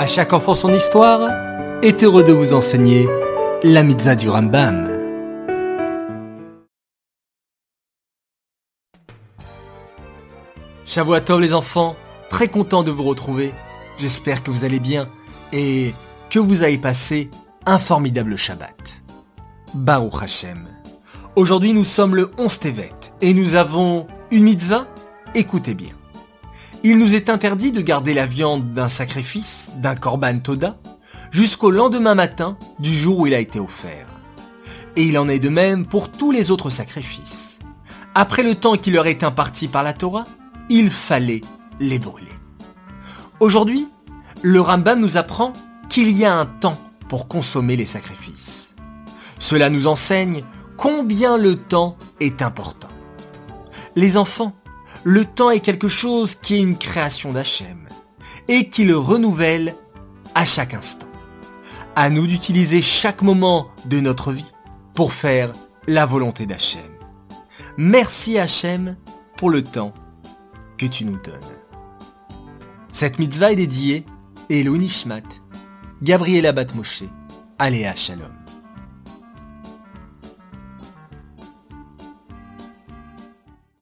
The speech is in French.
À chaque enfant son histoire est heureux de vous enseigner la mitzvah du Rambam. Shavuot les enfants, très content de vous retrouver. J'espère que vous allez bien et que vous avez passé un formidable Shabbat. Baruch Hashem. Aujourd'hui nous sommes le 11 Tevet et nous avons une mitzvah Écoutez bien. Il nous est interdit de garder la viande d'un sacrifice, d'un korban toda, jusqu'au lendemain matin du jour où il a été offert. Et il en est de même pour tous les autres sacrifices. Après le temps qui leur est imparti par la Torah, il fallait les brûler. Aujourd'hui, le Rambam nous apprend qu'il y a un temps pour consommer les sacrifices. Cela nous enseigne combien le temps est important. Les enfants, le temps est quelque chose qui est une création d'Hachem et qui le renouvelle à chaque instant. À nous d'utiliser chaque moment de notre vie pour faire la volonté d'Hachem. Merci Hachem pour le temps que tu nous donnes. Cette mitzvah est dédiée Elou Nishmat, Gabriela Batmoshe, Aléa Shalom.